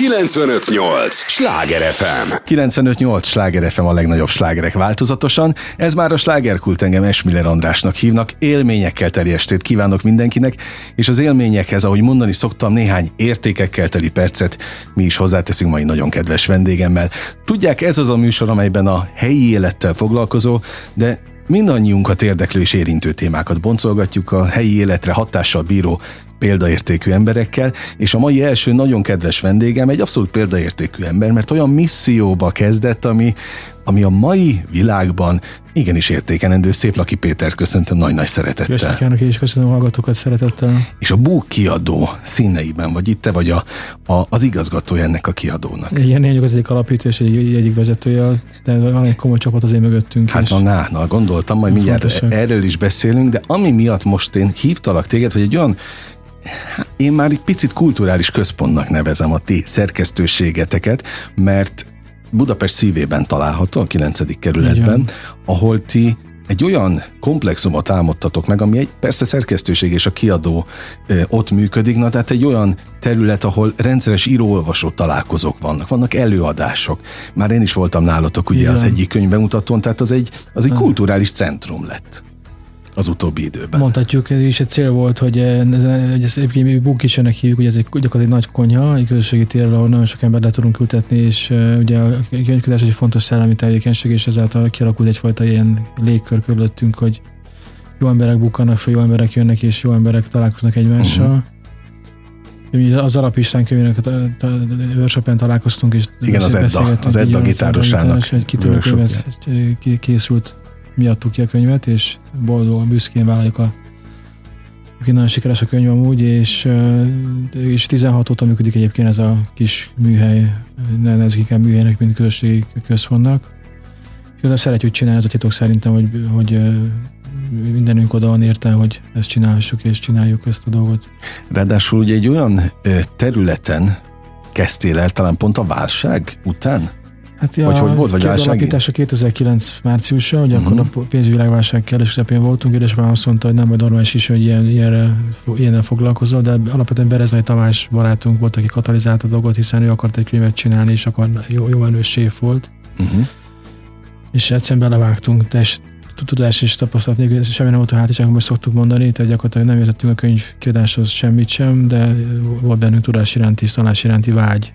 958! Sláger FM! 958! Sláger FM a legnagyobb slágerek változatosan. Ez már a slágerkult engem Esmiller Andrásnak hívnak. Élményekkel teli estét kívánok mindenkinek, és az élményekhez, ahogy mondani szoktam, néhány értékekkel teli percet mi is hozzáteszünk mai nagyon kedves vendégemmel. Tudják, ez az a műsor, amelyben a helyi élettel foglalkozó, de mindannyiunkat érdeklő és érintő témákat boncolgatjuk, a helyi életre hatással bíró példaértékű emberekkel, és a mai első nagyon kedves vendégem egy abszolút példaértékű ember, mert olyan misszióba kezdett, ami, ami a mai világban igenis értékelendő. Szép Laki Pétert köszöntöm nagy-nagy szeretettel. Köszönöm, és köszönöm a hallgatókat szeretettel. És a Búk kiadó színeiben vagy itt, te vagy a, a, az igazgatója ennek a kiadónak. Igen, én az egyik alapító és egy, egyik vezetője, de van egy komoly csapat az én mögöttünk Hát is. na, na, na, gondoltam, majd mindjárt Fontosak. erről is beszélünk, de ami miatt most én hívtalak téged, hogy egy olyan én már egy picit kulturális központnak nevezem a ti szerkesztőségeteket, mert Budapest szívében található, a 9. kerületben, Igen. ahol ti egy olyan komplexumot álmodtatok meg, ami egy persze szerkesztőség és a kiadó ö, ott működik, na tehát egy olyan terület, ahol rendszeres író-olvasó találkozók vannak, vannak előadások. Már én is voltam nálatok ugye Igen. az egyik könyvbemutatón, tehát az egy, az egy kulturális centrum lett az utóbbi időben. Mondhatjuk, ez is egy cél volt, hogy ez, hogy ez egyébként mi Bukisőnek hívjuk, hogy ez egy gyakorlatilag egy nagy konyha, egy közösségi tér, ahol nagyon sok embert le tudunk ültetni, és uh, ugye a könyvködés egy fontos szellemi tevékenység, és ezáltal kialakult egyfajta ilyen légkör körülöttünk, hogy jó emberek bukkanak fel, jó emberek jönnek, és jó emberek találkoznak egymással. Uh-huh. Az Alap István könyvének a workshopján találkoztunk, és Igen, az Edda- az Edda gitárosának gitáros, egy kitűnő könyv, ez- ez miattuk ki a könyvet, és boldogan, büszkén vállaljuk a aki nagyon sikeres a könyv amúgy, és, és 16 óta működik egyébként ez a kis műhely, ne nevezzük inkább műhelynek, mint közösségi központnak. És szeretjük csinálni, ez a titok szerintem, hogy, hogy mindenünk oda van érte, hogy ezt csinálhassuk, és csináljuk ezt a dolgot. Ráadásul ugye egy olyan területen kezdtél el talán pont a válság után? Hát Vagy hogy volt, vagy válsági? alapítása 2009 márciusa, hogy uh-huh. akkor a pénzügyi világválság kellős közepén voltunk, édesapám azt mondta, hogy nem vagy normális is, hogy ilyen, ilyenre, ilyennel foglalkozol, de alapvetően Bereznai Tamás barátunk volt, aki katalizálta a dolgot, hiszen ő akart egy könyvet csinálni, és akkor jó, jó menő séf volt. Uh-huh. És egyszerűen belevágtunk, teljes tudás és tapasztalat nélkül, semmi nem volt a hátizságon, most szoktuk mondani, tehát gyakorlatilag nem értettünk a könyv kiadáshoz semmit sem, de volt bennünk tudás iránti tanulás iránti vágy.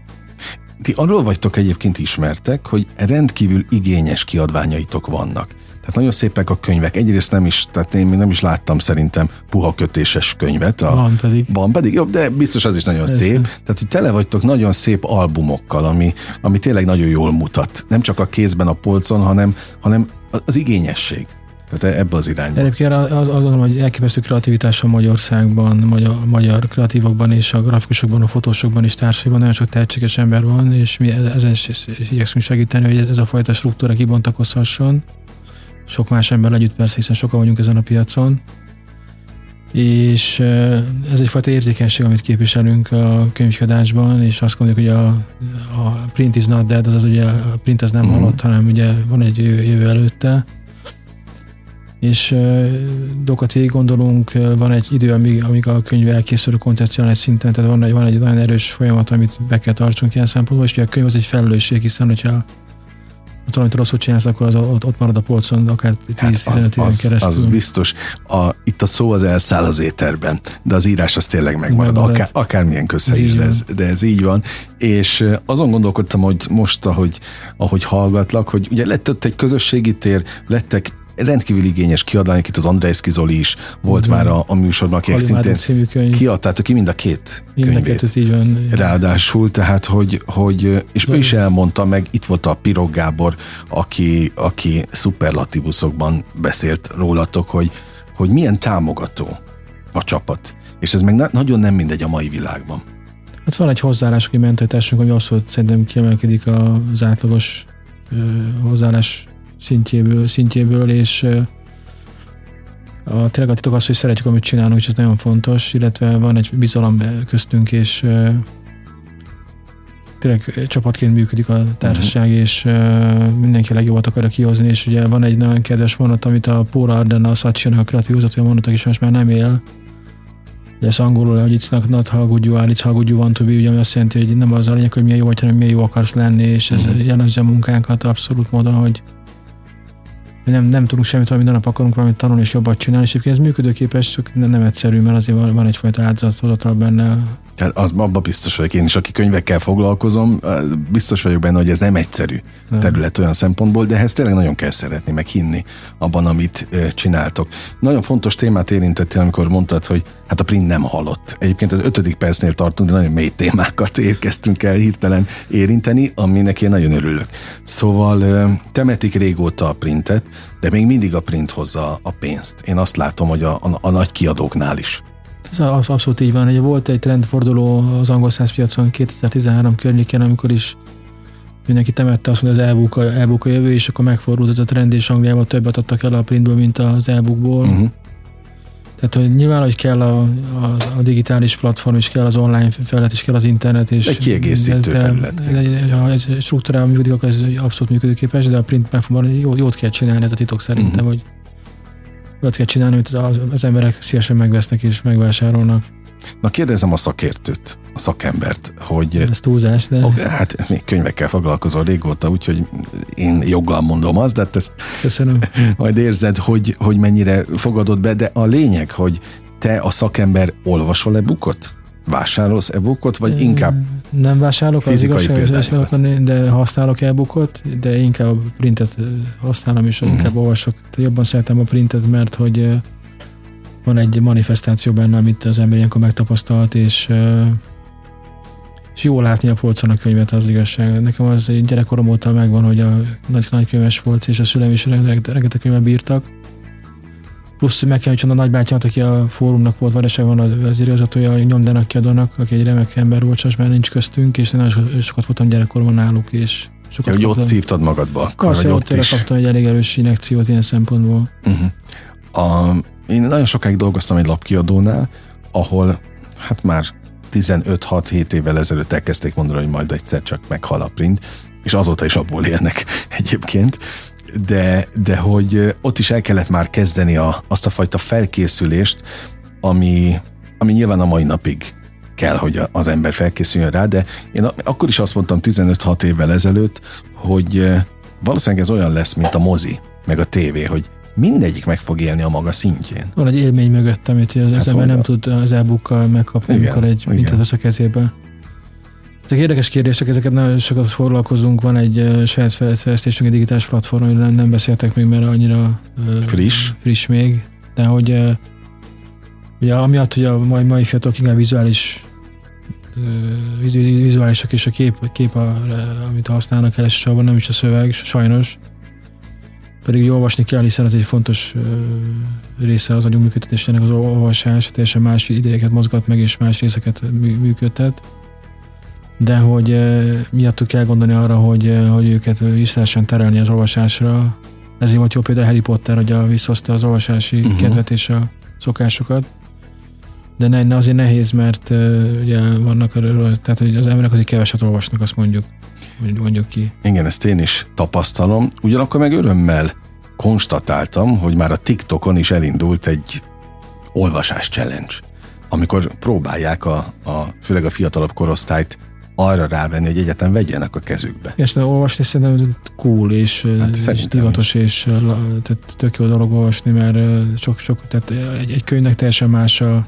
Ti arról vagytok egyébként ismertek, hogy rendkívül igényes kiadványaitok vannak. Tehát nagyon szépek a könyvek. Egyrészt nem is, tehát én még nem is láttam szerintem puha kötéses könyvet. A, Van pedig. Van pedig, jobb, de biztos az is nagyon Persze. szép. Tehát, hogy tele vagytok nagyon szép albumokkal, ami, ami tényleg nagyon jól mutat. Nem csak a kézben, a polcon, hanem, hanem az igényesség. Tehát ebbe az irányba. Egyébként az, az, az hogy elképesztő kreativitás a Magyarországban, magyar, magyar kreatívokban és a grafikusokban, a fotósokban és társaiban nagyon sok tehetséges ember van, és mi e- ezen is is igyekszünk segíteni, hogy ez a fajta struktúra kibontakozhasson. Sok más ember együtt persze, hiszen sokan vagyunk ezen a piacon. És ez egyfajta érzékenység, amit képviselünk a könyvkiadásban, és azt gondoljuk, hogy a, a print is not dead, azaz ugye a print az nem Mhm. halott, hanem ugye van egy jövő előtte, és uh, dolgokat végig gondolunk, van egy idő, amíg, amíg a könyv elkészül koncepcionális szinten, tehát van egy, van egy nagyon erős folyamat, amit be kell tartsunk ilyen szempontból, és ugye a könyv az egy felelősség, hiszen hogyha ott valamit rosszul csinálsz, akkor az ott, ott marad a polcon akár 10-15 Hát az, éven az, keresztül. az biztos. A, itt a szó az elszáll az éterben, de az írás az tényleg megmarad, Megmarad. akár, akármilyen közhelyis, így de ez, de ez így van. És azon gondolkodtam, hogy most, ahogy, ahogy hallgatlak, hogy ugye lett ott egy közösségi tér, lettek rendkívül igényes kiadványok, itt az Andrejszki Zoli is volt Így van. már a, a műsorban, akik szintén kiadtátok ki mind a két Mind a könyvét. kettőt így van. Ráadásul, tehát, hogy, hogy és ő is elmondta meg, itt volt a Pirog Gábor, aki, aki szuperlatívuszokban beszélt rólatok, hogy, hogy milyen támogató a csapat. És ez meg na- nagyon nem mindegy a mai világban. Hát van egy hozzáállás, aki mentalitásunk, ami abszolút szerintem kiemelkedik az átlagos ö, hozzáállás szintjéből, szintjéből és a tényleg a titok az, hogy szeretjük, amit csinálunk, és ez nagyon fontos, illetve van egy bizalom köztünk, és tényleg csapatként működik a társaság, és ö, mindenki a legjobbat akarja kihozni, és ugye van egy nagyon kedves mondat, amit a Póra Ardenna, a Szacsinak a kreatív vezetője mondott, aki most már nem él, ez angolul, hogy it's not, not how good you are, it's how good you want to be, ugye, ami azt jelenti, hogy nem az a lényeg, hogy milyen jó vagy, hanem milyen jó akarsz lenni, és ez uh-huh. jellemzi a munkánkat abszolút módon, hogy nem, nem tudunk semmit, minden nap akarunk valamit tanulni és jobbat csinálni, és egyébként ez működőképes, csak nem, egyszerű, mert azért van, van egyfajta áldozatodatal benne. Tehát az, abban biztos vagyok én is, aki könyvekkel foglalkozom, biztos vagyok benne, hogy ez nem egyszerű terület olyan szempontból, de ehhez tényleg nagyon kell szeretni, meg hinni abban, amit csináltok. Nagyon fontos témát érintettél, amikor mondtad, hogy hát a print nem halott. Egyébként az ötödik percnél tartunk, de nagyon mély témákat érkeztünk el hirtelen érinteni, aminek én nagyon örülök. Szóval temetik régóta a printet, de még mindig a print hozza a pénzt. Én azt látom, hogy a, a, a nagy kiadóknál is. Ez abszolút így van. Ugye volt egy trendforduló az angol száz piacon 2013 környékén, amikor is mindenki temette azt, hogy az e-book, a, a jövő, és akkor megfordult ez a trend, és Angliában többet adtak el a printből, mint az e-bookból. Uh-huh. Tehát, hogy nyilván, hogy kell a, a, a digitális platform, és kell az online felület, és kell az internet. És egy kiegészítő de, felület. Ha egy struktúrában működik, akkor ez abszolút működőképes, de a print megfogban jó, jót kell csinálni, ez a titok szerintem, uh-huh. hogy jót kell csinálni, hogy az, az emberek szívesen megvesznek és megvásárolnak. Na kérdezem a szakértőt, a szakembert, hogy... Ez túlzás, de... Okay, hát még könyvekkel foglalkozol régóta, úgyhogy én joggal mondom azt, de hát ezt Köszönöm. majd érzed, hogy, hogy mennyire fogadod be, de a lényeg, hogy te a szakember olvasol-e bukot? Vásárolsz e-bookot, vagy inkább Nem vásárolok, fizikai az igazság, de használok e-bookot, de inkább a printet használom, és uh-huh. inkább olvasok. Jobban szeretem a printet, mert hogy van egy manifestáció benne, amit az ember ilyenkor megtapasztalt, és, és jó látni a polcon a könyvet, az igazság. Nekem az gyerekkorom óta megvan, hogy a nagy, nagy könyves volt, és a szüleim is rengeteg könyvet bírtak. Plusz meg kell a nagybátyámat, aki a fórumnak volt, van az igazgatója, a nyomdának kiadónak, aki egy remek ember volt, és már nincs köztünk, és nagyon sokat voltam gyerekkorban náluk, és sokat ja, hogy ott szívtad magadba akkor, Persze, vagy ott is. kaptam egy elég erős inekciót ilyen szempontból. Uh-huh. A, én nagyon sokáig dolgoztam egy lapkiadónál, ahol hát már 15-6-7 évvel ezelőtt elkezdték mondani, hogy majd egyszer csak meghal a print, és azóta is abból élnek egyébként, de, de hogy ott is el kellett már kezdeni a, azt a fajta felkészülést, ami, ami nyilván a mai napig kell, hogy az ember felkészüljön rá, de én akkor is azt mondtam 15-6 évvel ezelőtt, hogy valószínűleg ez olyan lesz, mint a mozi, meg a tévé, hogy mindegyik meg fog élni a maga szintjén. Van egy élmény mögött, amit az hát ember nem tud az e megkapni, igen, amikor egy mintet vesz a kezébe. Ezek érdekes kérdések, ezeket nagyon sokat foglalkozunk. Van egy saját fejlesztésünk, egy digitális platform, amiről nem beszéltek még, mert annyira friss, friss még, de hogy ugye amiatt, hogy a mai, mai fiatalok inkább vizuális vizuálisak és a kép, kép a, amit használnak elsősorban, nem is a szöveg, sajnos. Pedig olvasni kell, hiszen ez egy fontos része az agyunk működtetésének az olvasás, teljesen más idejeket mozgat meg, és más részeket működtet de hogy miattuk kell gondolni arra, hogy, hogy őket vissza terelni az olvasásra. Ezért volt jó például Harry Potter, hogy a visszhozta az olvasási uh-huh. kedvet és a szokásokat. De ne, azért nehéz, mert uh, ugye vannak, tehát hogy az emberek azért keveset olvasnak, azt mondjuk, mondjuk ki. Igen, ezt én is tapasztalom. Ugyanakkor meg örömmel konstatáltam, hogy már a TikTokon is elindult egy olvasás challenge, amikor próbálják a, a főleg a fiatalabb korosztályt arra rávenni, hogy egyetem vegyenek a kezükbe. És de olvasni szerintem cool, és, hát és divatos, és tehát tök jó dolog olvasni, mert sok, sok, tehát egy, egy könyvnek teljesen más a,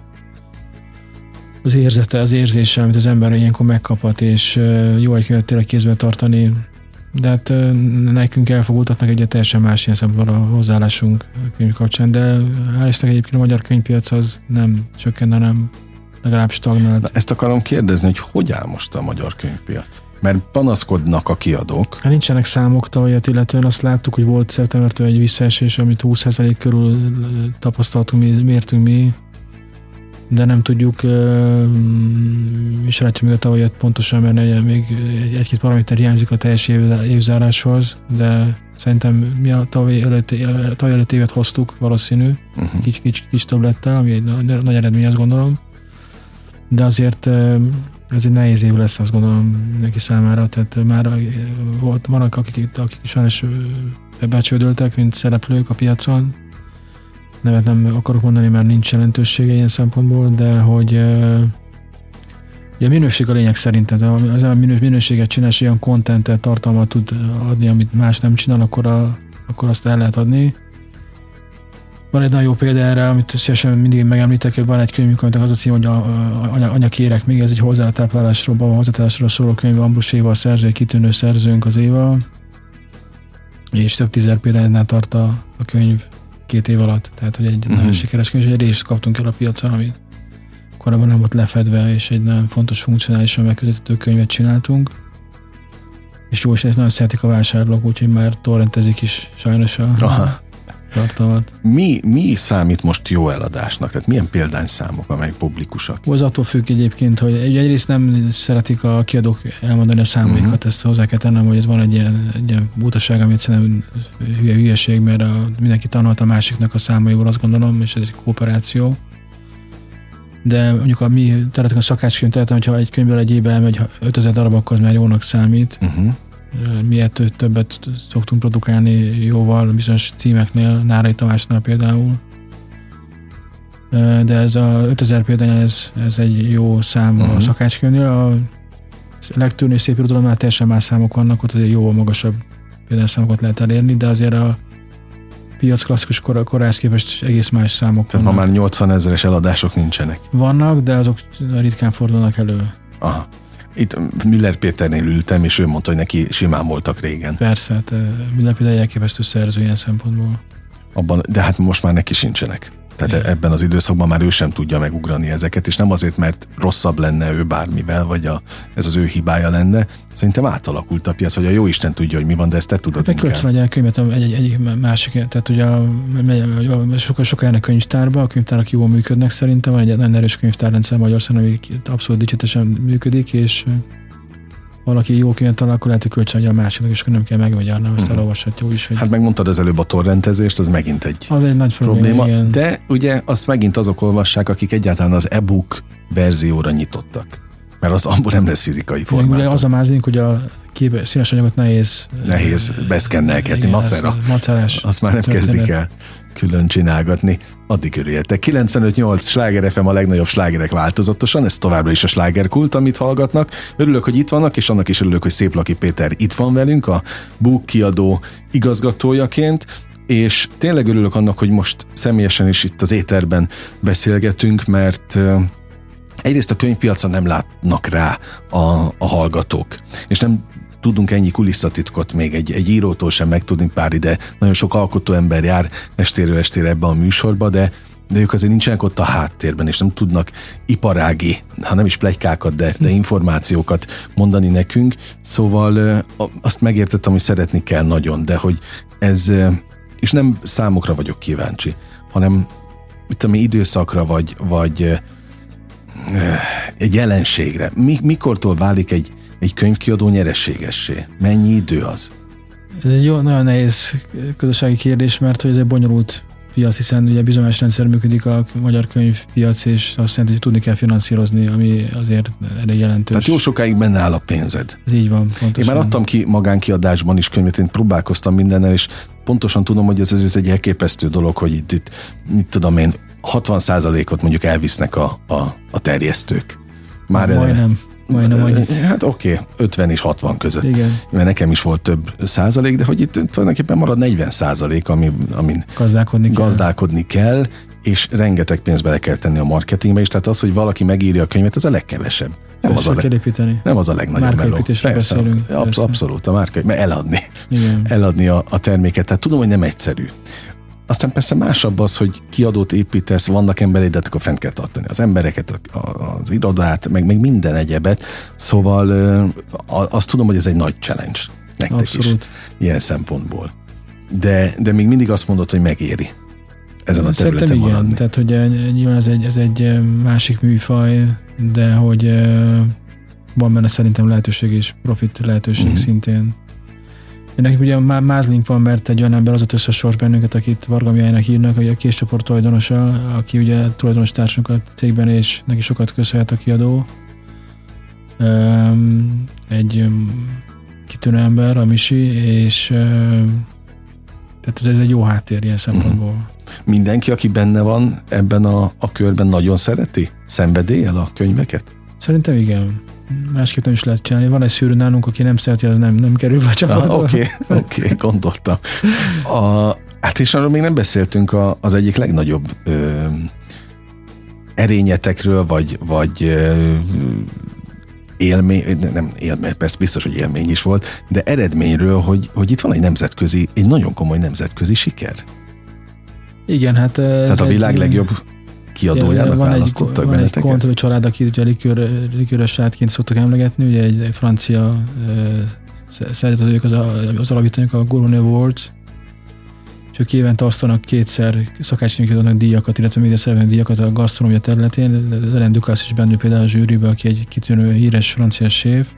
az érzete, az érzése, amit az ember ilyenkor megkaphat, és jó egy könyvet tényleg kézben tartani, de hát nekünk elfogultatnak egy teljesen más ilyen szempontból a hozzáállásunk a könyv kapcsán, de hál' Istennek egyébként a magyar könyvpiac az nem csökken, hanem legalább stagnált. Na, ezt akarom kérdezni, hogy hogy áll most a magyar könyvpiac? Mert panaszkodnak a kiadók. Hát nincsenek számok tavalyat, illetően azt láttuk, hogy volt szeptembertől egy visszaesés, amit 20% körül tapasztaltunk, mi, mértünk mi, de nem tudjuk, és látjuk még a tavalyat pontosan, mert még egy-két paraméter hiányzik a teljes évzáráshoz, de szerintem mi a tavaly előtti, tavaly előtt évet hoztuk valószínű, uh-huh. kis, kis, kis többlettel, ami egy nagy eredmény, azt gondolom de azért ez egy nehéz év lesz, azt gondolom neki számára, tehát már volt, vannak akik, akik sajnos becsődöltek, mint szereplők a piacon, nevet nem akarok mondani, mert nincs jelentősége ilyen szempontból, de hogy ugye a minőség a lényeg szerintem, de az a minőséget csinál, és olyan kontentet, tartalmat tud adni, amit más nem csinál, akkor, a, akkor azt el lehet adni. Van egy nagyon jó példa erre, amit szívesen mindig megemlítek, hogy van egy könyvünk, amit az a cím, hogy a, anya, anya kérek még, ez egy hozzátáplálásról, hozzátáplálásról szóló könyv, Ambrus Éva, a szerző, egy kitűnő szerzőnk az Éva, és több tízer példánynál tart a, a könyv két év alatt, tehát hogy egy uh-huh. nagyon sikeres könyv, és egy részt kaptunk el a piacon, amit korábban nem volt lefedve, és egy nagyon fontos funkcionálisan megközelítő könyvet csináltunk. És jó, és ezt nagyon szeretik a vásárlók, úgyhogy már torrentezik is sajnos a, Aha tartalmat. Mi, mi számít most jó eladásnak? Tehát milyen példányszámok, amelyek publikusak? Az attól függ egyébként, hogy egyrészt nem szeretik a kiadók elmondani a számaikat, uh-huh. ezt hozzá kell tennem, hogy ez van egy ilyen, egy ilyen butaság, amit szerintem hülye, hülyeség, mert a, mindenki tanult a másiknak a számaiból, azt gondolom, és ez egy kooperáció. De mondjuk a mi területünk a szakácskönyv területen, hogyha egy könyvből egy évben elmegy 5000 darab, akkor az már jónak számít. Uh-huh miért többet szoktunk produkálni jóval bizonyos címeknél, Nárai Tamásnál például. De ez a 5000 példány, ez, ez egy jó szám uh-huh. a mhm. szakácskönyvnél. A legtűnő szép irodalomnál teljesen más számok vannak, ott azért jóval magasabb példányszámokat lehet elérni, de azért a piac klasszikus kor, korához képest egész más számok Tehát vannak. ma már 80 ezeres eladások nincsenek. Vannak, de azok ritkán fordulnak elő. Aha. Itt Müller Péternél ültem, és ő mondta, hogy neki simán voltak régen. Persze, hát Müller Péter elképesztő szerző ilyen szempontból. Abban, de hát most már neki sincsenek. Tehát ebben az időszakban már ő sem tudja megugrani ezeket, és nem azért, mert rosszabb lenne ő bármivel, vagy a, ez az ő hibája lenne. Szerintem átalakult a piac, hogy a jó Isten tudja, hogy mi van, de ezt te tudod. Hát kölcsön egy könyvet egy, egy, egy, másik, tehát ugye a, a, sokkal sok a könyvtárba, a könyvtárak jól működnek szerintem, van egy nagyon erős könyvtárrendszer Magyarországon, ami abszolút dicséretesen működik, és valaki jó könyvet talál, akkor lehet, hogy kölcsön a másiknak, és akkor nem kell megmagyarni, azt uh-huh. elolvashatja is. Hogy... Hát megmondtad az előbb a torrentezést, az megint egy, az egy nagy probléma. probléma de ugye azt megint azok olvassák, akik egyáltalán az e-book verzióra nyitottak. Mert az abból nem lesz fizikai formátum. Ugye az a mázlink, hogy a kép, színes anyagot nehéz... Nehéz beszkennelkedni, macera. Macerás. Azt már nem kezdik el külön csinálgatni. Addig örüljetek. 95-8 Sláger FM a legnagyobb slágerek változatosan, ez továbbra is a slágerkult, amit hallgatnak. Örülök, hogy itt vannak, és annak is örülök, hogy Szép Laki Péter itt van velünk, a Book kiadó igazgatójaként, és tényleg örülök annak, hogy most személyesen is itt az éterben beszélgetünk, mert egyrészt a könyvpiacon nem látnak rá a, a hallgatók, és nem tudunk ennyi kulisszatitkot még egy, egy írótól sem megtudni pár ide. Nagyon sok alkotó ember jár estéről estére ebbe a műsorba, de de ők azért nincsenek ott a háttérben, és nem tudnak iparági, ha nem is plegykákat, de, de információkat mondani nekünk. Szóval azt megértettem, hogy szeretni kell nagyon, de hogy ez, és nem számokra vagyok kíváncsi, hanem itt ami időszakra, vagy, vagy egy jelenségre. Mikortól válik egy, egy könyvkiadó nyerességessé? Mennyi idő az? Ez egy jó, nagyon nehéz közösségi kérdés, mert hogy ez egy bonyolult piac, hiszen ugye bizonyos rendszer működik a magyar könyvpiac, és azt jelenti, hogy tudni kell finanszírozni, ami azért elég jelentős. Tehát jó sokáig benne áll a pénzed. Ez így van, pontosan. Én már adtam ki magánkiadásban is könyvet, én próbálkoztam mindennel, és pontosan tudom, hogy ez, ez egy elképesztő dolog, hogy itt, itt mit tudom én, 60%-ot mondjuk elvisznek a, a, a terjesztők. Már Majdnem. Majdnem annyit. Hát oké, okay, 50 és 60 között. Igen. Mert nekem is volt több százalék, de hogy itt tulajdonképpen marad 40 százalék, ami, amin gazdálkodni, gazdálkodni kell. kell, és rengeteg pénzt bele kell tenni a marketingbe is, tehát az, hogy valaki megírja a könyvet, ez a legkevesebb. Nem az, a, leg, nem az a legnagyobb meló. Persze, beszélünk, absz- persze. abszolút, a márka, mert eladni. Igen. Eladni a, a terméket. Tehát tudom, hogy nem egyszerű. Aztán persze másabb az, hogy kiadót építesz, vannak emberek, de akkor fent kell tartani az embereket, az irodát, meg, meg minden egyebet. Szóval azt tudom, hogy ez egy nagy challenge nektek Abszolút. is. Ilyen szempontból. De, de még mindig azt mondod, hogy megéri ezen a területen Szerintem maradni. igen, tehát hogy nyilván ez egy, ez egy másik műfaj, de hogy van benne szerintem lehetőség és profit lehetőség uh-huh. szintén. Nekünk ugye már mázlink van, mert egy olyan ember az a sors bennünket, akit Varga Mihálynak hívnak, hogy a késcsoport tulajdonosa, aki ugye tulajdonos társunk a cégben, és neki sokat köszönhet a kiadó. Egy kitűnő ember, a Misi, és tehát ez egy jó háttér ilyen szempontból. Mindenki, aki benne van ebben a, a körben, nagyon szereti? Szenvedélyel a könyveket? Szerintem igen. Másképp nem is lehet csinálni. Van egy szűrő nálunk, aki nem szereti, az nem, nem kerül be a csapatba. Oké, okay, oké, okay, gondoltam. A, hát és arról még nem beszéltünk a, az egyik legnagyobb ö, erényetekről, vagy, vagy ö, élmény, nem élmény, persze biztos, hogy élmény is volt, de eredményről, hogy, hogy itt van egy nemzetközi, egy nagyon komoly nemzetközi siker. Igen, hát... Tehát a világ egy, legjobb kiadójának van választottak egy, benneteket? Van egy család, aki ugye likőr, likőrös sátként szoktak emlegetni, ugye egy, egy francia szervezetők az, az alapítóink a Gourmet Awards, és ők évente osztanak kétszer szakácsnyunk adnak díjakat, illetve média szervezők díjakat a gasztronómia területén. Az Ducasse is benne például a zsűribe, aki egy kitűnő híres francia séf,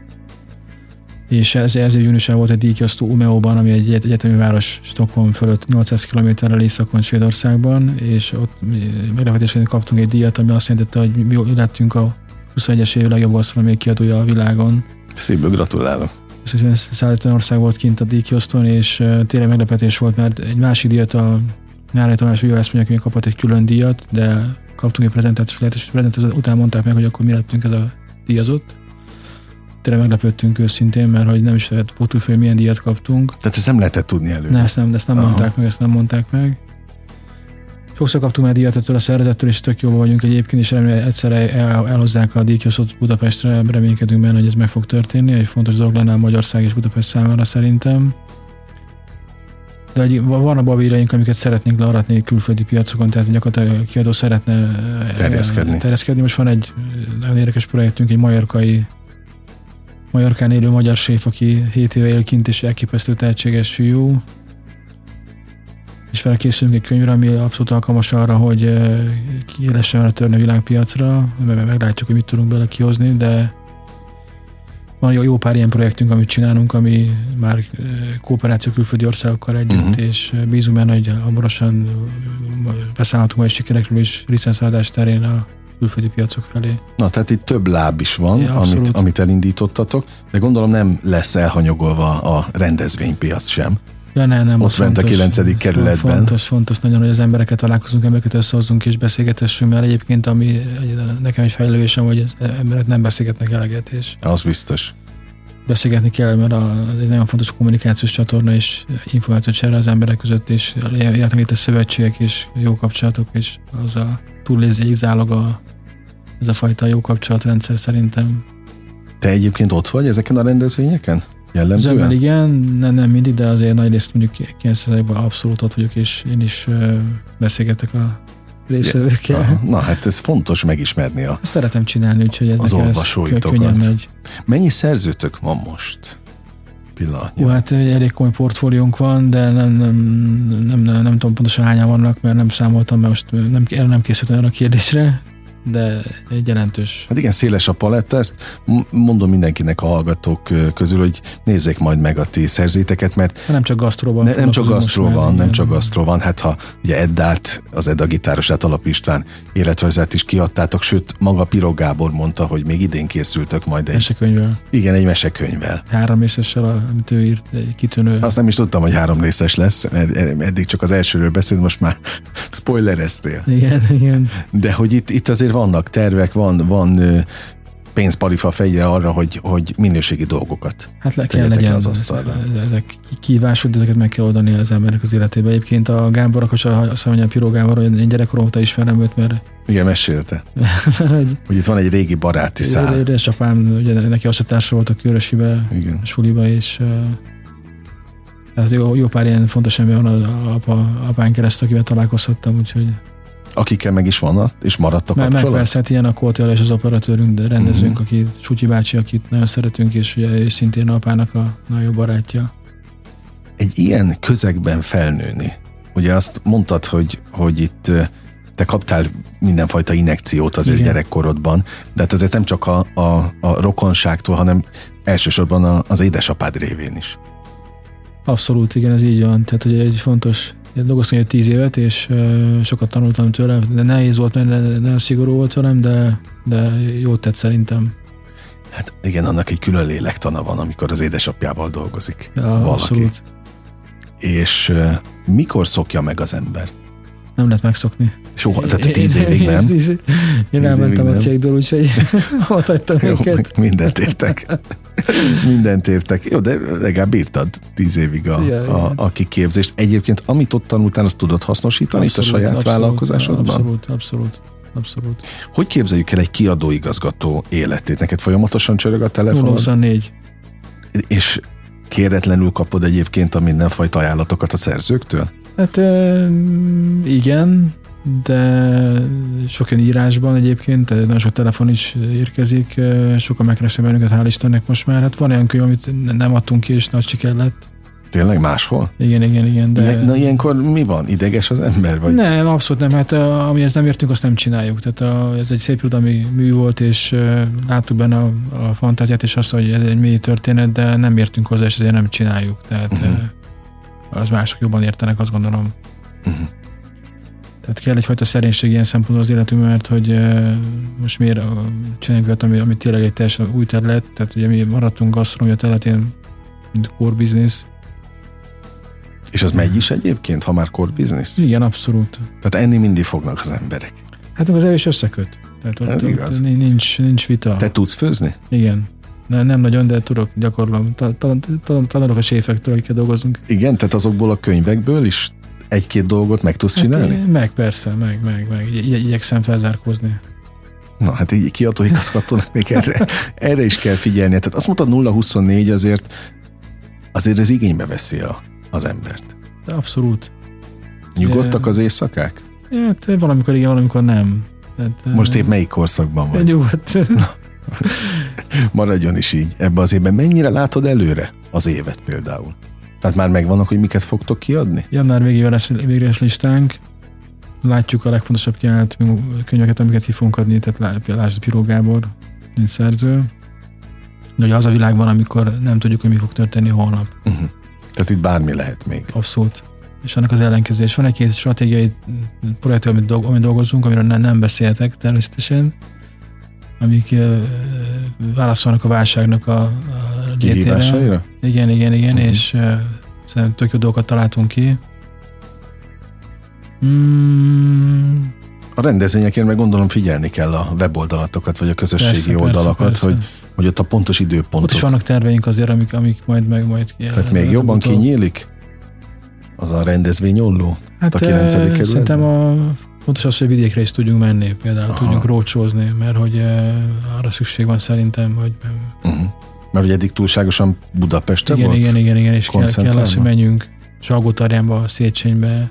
és ez, ez egy júniusban volt egy díjkiosztó Umeóban, ami egy egyetemi város Stockholm fölött 800 km-rel északon Svédországban, és ott meglepetésként kaptunk egy díjat, ami azt jelentette, hogy mi lettünk a 21-es év legjobb gasztronómiai kiadója a világon. Szívből gratulálok. És 150 ország volt kint a díjkiosztón, és tényleg meglepetés volt, mert egy másik díjat a Nyári Tamás mondjuk, kapott egy külön díjat, de kaptunk egy prezentációs lehetőséget, és után mondták meg, hogy akkor mi lettünk ez a díjazott tényleg meglepődtünk őszintén, mert hogy nem is lehet hogy milyen díjat kaptunk. Tehát ezt nem lehetett tudni előre? Ne, ezt nem, ezt nem mondták meg, ezt nem mondták meg. Sokszor kaptunk már díjat ettől a szervezettől, és tök jó vagyunk egyébként, és remélem egyszer el, elhozzák a díjkioszot Budapestre, reménykedünk benne, hogy ez meg fog történni. Egy fontos dolog lenne a Magyarország és Budapest számára szerintem. De egy, van a babíraink, amiket szeretnénk learatni külföldi piacokon, tehát gyakorlatilag a kiadó szeretne terjeszkedni. terjeszkedni. Most van egy nagyon érdekes projektünk, egy majorkai Majorkán élő magyar séf, aki 7 éve él kint, és elképesztő tehetséges fiú. És vele készülünk egy könyvre, ami abszolút alkalmas arra, hogy ki lehessen a törni a világpiacra, meglátjuk, hogy mit tudunk bele kihozni, de van jó, jó pár ilyen projektünk, amit csinálunk, ami már kooperáció külföldi országokkal együtt, uh-huh. és bízunk benne, hogy hamarosan beszállhatunk majd sikerekről is licenszállás terén a külföldi piacok felé. Na, tehát itt több láb is van, ja, amit, amit elindítottatok, de gondolom nem lesz elhanyagolva a rendezvénypiac sem. Ja, ne, nem, Ott bent a 9. kerületben. Fontos, fontos nagyon, hogy az embereket találkozunk, embereket összehozunk és beszélgetessünk, mert egyébként ami nekem egy fejlődésem, hogy az emberek nem beszélgetnek eleget. És az biztos. Beszélgetni kell, mert az egy nagyon fontos kommunikációs csatorna és információ csere az emberek között, és a szövetségek és jó kapcsolatok, és az a túllézi egy zálog a ez a fajta jó kapcsolatrendszer szerintem. Te egyébként ott vagy ezeken a rendezvényeken? Jellemzően? Zömmel igen, nem, nem mindig, de azért nagy részt mondjuk 90 abszolút ott vagyok, és én is beszélgetek a részvevőkkel. Ja, na, hát ez fontos megismerni a Ezt szeretem csinálni, úgyhogy ez az olvasóitokat. megy. Mennyi szerzőtök van most? Pillanatnyilag. hát egy elég komoly portfóliónk van, de nem, nem, nem, nem, nem tudom pontosan hányan vannak, mert nem számoltam, mert most nem, erre nem készültem erre a kérdésre de egy jelentős. Hát igen, széles a paletta, ezt mondom mindenkinek a hallgatók közül, hogy nézzék majd meg a ti szerzéteket, mert nem csak gasztróban. Ne, nem csak gasztró van, nem csak gasztró van, hát ha ugye Eddát, az Edda gitárosát Alap István életrajzát is kiadtátok, sőt maga Piro Gábor mondta, hogy még idén készültök majd egy... Mesekönyvvel. Igen, egy mesekönyvvel. Három részessel, amit ő írt, egy kitűnő. Azt nem is tudtam, hogy három részes lesz, eddig csak az elsőről beszélt, most már spoilereztél. Igen, igen. De hogy itt, itt azért vannak tervek, van, van pénzparifa fejre arra, hogy, hogy minőségi dolgokat Hát le kell legyen az asztalra. Ezek kívások, de ezeket meg kell oldani az emberek az életébe. Egyébként a Gábor, akkor azt mondja, a Piró Gábor, hogy én gyerekkorom óta ismerem őt, mert igen, mesélte. hogy, hogy itt van egy régi baráti szál. Édesapám, ugye neki társa volt a Körösibe, Igen. a suliba, és tehát jó, jó pár ilyen fontos ember van az apa, apán keresztül, akivel találkozhattam, úgyhogy Akikkel meg is vannak, és maradt a kapcsolat? Meg persze, ilyen a Kótél és az operatőrünk, de rendezőnk, uh-huh. akit Sutyi bácsi, akit nagyon szeretünk, és ugye ő szintén apának a nagyon jó barátja. Egy ilyen közegben felnőni, ugye azt mondtad, hogy, hogy itt te kaptál mindenfajta inekciót azért Igen. gyerekkorodban, de hát azért nem csak a, a, a rokonságtól, hanem elsősorban az édesapád révén is. Abszolút, igen, ez így van. Tehát, hogy egy fontos dolgoztam egy tíz évet, és uh, sokat tanultam tőle, de nehéz volt, mert nagyon szigorú volt velem, de, de jót tett szerintem. Hát igen, annak egy külön lélektana van, amikor az édesapjával dolgozik ja, valaki. Abszolút. És uh, mikor szokja meg az ember? Nem lehet megszokni. Soha, tehát tíz évig nem. Én, én elmentem a cégből, úgyhogy ott hagytam őket. mindent értek. Mindent értek. Jó, de legalább bírtad tíz évig a, a, a kiképzést. Egyébként, amit ott tanultál, azt tudod hasznosítani itt a saját vállalkozásodban? Abszolút, abszolút, abszolút. Hogy képzeljük el egy kiadóigazgató életét? Neked folyamatosan csörög a telefonod? 024. És kéretlenül kapod egyébként a mindenfajta ajánlatokat a szerzőktől? Hát igen, de sok olyan írásban egyébként, nagyon sok telefon is érkezik, sokan megkeresnek bennünket, hál' Istennek most már. Hát van olyan könyv, amit nem adtunk ki, és nagy siker lett. Tényleg máshol? Igen, igen, igen. De... Na ilyenkor mi van? Ideges az ember? Vagy? Nem, abszolút nem. Hát amihez nem értünk, azt nem csináljuk. Tehát a, ez egy szép irodalmi mű volt, és uh, láttuk benne a, a fantáziát, és azt, hogy ez egy mély történet, de nem értünk hozzá, és ezért nem csináljuk. Tehát uh-huh. az mások jobban értenek, azt gondolom. Uh-huh. Tehát kell egyfajta szerénység ilyen szempontból az életünkben, mert hogy uh, most miért csináljuk olyat, ami, ami tényleg egy teljesen új terület, tehát ugye mi maradtunk gasztronómia területén, mint core business. És az megy is egyébként, ha már core business? Igen, abszolút. Tehát enni mindig fognak az emberek. Hát az evés összeköt. Tehát ott, Ez ott igaz. nincs, nincs vita. Te tudsz főzni? Igen. Ne, nem nagyon, de tudok, gyakorlom. Ta- ta- ta- Tanulok a séfektől, akikkel dolgozunk. Igen, tehát azokból a könyvekből is egy-két dolgot meg tudsz csinálni? Hát, meg persze, meg, meg, meg. Igy- igyekszem felzárkózni. Na hát így kiadóigazgatónak még erre, erre is kell figyelnie. Tehát azt mondtad 0-24 azért, azért ez igénybe veszi a, az embert. De abszolút. Nyugodtak az éjszakák? Hát valamikor igen, valamikor nem. Tehát, Most épp melyik korszakban vagy? Nyugodt. Maradjon is így. Ebbe az évben mennyire látod előre az évet például? Tehát már megvannak, hogy miket fogtok kiadni? Január végével lesz végleges listánk. Látjuk a legfontosabb kiállt könyveket, amiket ki fogunk adni, tehát Lásd Piró Gábor, mint szerző. De ugye az a világban, amikor nem tudjuk, hogy mi fog történni holnap. Uh-huh. Tehát itt bármi lehet még. Abszolút. És annak az ellenkező. És van egy-két stratégiai projekt, amit, dolg, amit dolgozunk, amiről nem, nem beszéltek természetesen, amik uh, válaszolnak a válságnak a, a létére. Igen, igen, igen, uh-huh. és uh, szerintem tök jó dolgokat találtunk ki. Mm, A rendezvényekért meg gondolom figyelni kell a weboldalatokat, vagy a közösségi persze, oldalakat, persze, hogy, persze. hogy ott a pontos Ott is időpontok. vannak terveink azért, amik, amik majd meg majd Tehát még jobban utóbb- kinyílik az a rendezvény olló? Hát a kilencedik eh, kerületben? Szerintem a, fontos az, hogy vidékre is tudjunk menni, például Aha. tudjunk rócsózni, mert hogy eh, arra szükség van szerintem, hogy Uh-huh. Mert ugye eddig túlságosan Budapeste igen, volt? igen, igen, igen, és kell, kell az, hogy menjünk Salgótarjánba, Széchenybe.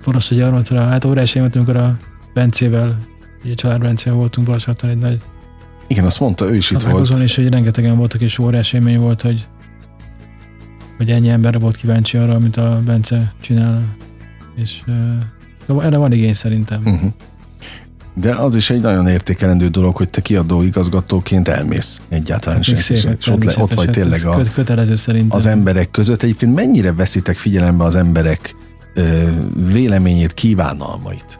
Forrasztó hát élmény, amikor a Bencével, ugye család Bencével voltunk Balasaton egy nagy Igen, azt mondta, ő is itt volt. és hogy rengetegen voltak, és óriási élmény volt, hogy hogy ennyi ember volt kíváncsi arra, amit a Bence csinál, és uh, erre van igény szerintem. Uh-huh. De az is egy nagyon értékelendő dolog, hogy te kiadó igazgatóként elmész egyáltalán Még sem. szép, És ott, le, ott vagy természetesen, tényleg ez a, köt- kötelező szerintem. az emberek között. Egyébként mennyire veszitek figyelembe az emberek ö, véleményét, kívánalmait?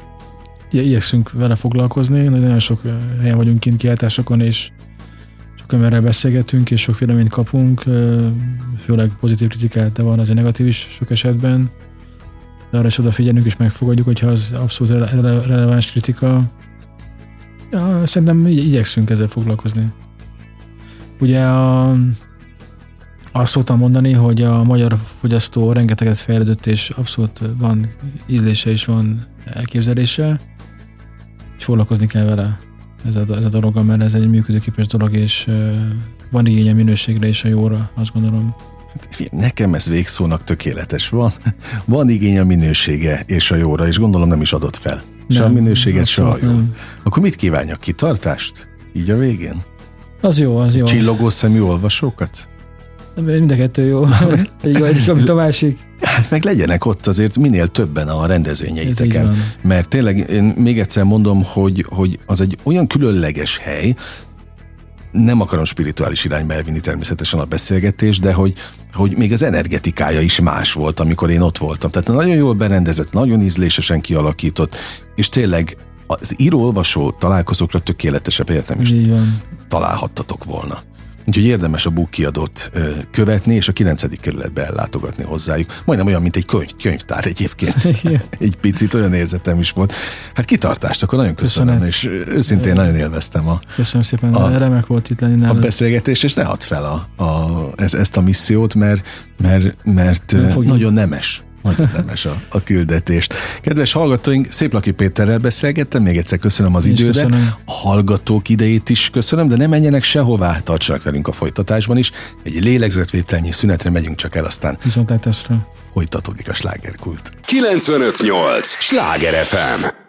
Igye- Igyekszünk vele foglalkozni, nagyon sok helyen vagyunk kint kiáltásokon, és sok emberrel beszélgetünk, és sok véleményt kapunk, főleg pozitív kritikát, de van azért negatív is sok esetben. De arra is odafigyelünk, és megfogadjuk, hogyha az abszolút rele- releváns kritika. Ja, szerintem igy- igyekszünk ezzel foglalkozni. Ugye a, azt szoktam mondani, hogy a magyar fogyasztó rengeteget fejlődött, és abszolút van ízlése és van elképzelése, és foglalkozni kell vele ez a, ez a dolog, mert ez egy működőképes dolog, és van igénye minőségre és a jóra, azt gondolom. Figyelj, Nekem ez végszónak tökéletes. Van, van igény a minősége és a jóra, és gondolom nem is adott fel. Se a minőséget, se a nem. Akkor mit kívánjak? Kitartást? Így a végén? Az jó, az jó. Csillogó szemű olvasókat? Mind a kettő jó. Egy, egyik, amit a másik. Hát meg legyenek ott azért minél többen a rendezvényeiteken. Mert tényleg én még egyszer mondom, hogy, hogy az egy olyan különleges hely, nem akarom spirituális irányba elvinni természetesen a beszélgetés, de hogy, hogy még az energetikája is más volt, amikor én ott voltam. Tehát nagyon jól berendezett, nagyon ízlésesen kialakított, és tényleg az író-olvasó találkozókra tökéletesebb van. találhattatok volna. Úgyhogy érdemes a Book kiadót követni, és a 9. kerületbe ellátogatni hozzájuk. Majdnem olyan, mint egy könyv, könyvtár egyébként. egy picit olyan érzetem is volt. Hát kitartást, akkor nagyon köszönöm, Köszönet. és őszintén nagyon élveztem a, Köszönöm szépen, a, remek volt itt lenni A beszélgetést, és ne add fel a, a, ez, ezt a missziót, mert, mert, mert nem nagyon nemes nagyon nemes a, a küldetést. Kedves hallgatóink, Szép Laki Péterrel beszélgettem, még egyszer köszönöm az idődet. A hallgatók idejét is köszönöm, de ne menjenek sehová, tartsanak velünk a folytatásban is. Egy lélegzetvételnyi szünetre megyünk csak el, aztán Viszontlátásra. folytatódik a slágerkult. 958! Sláger FM!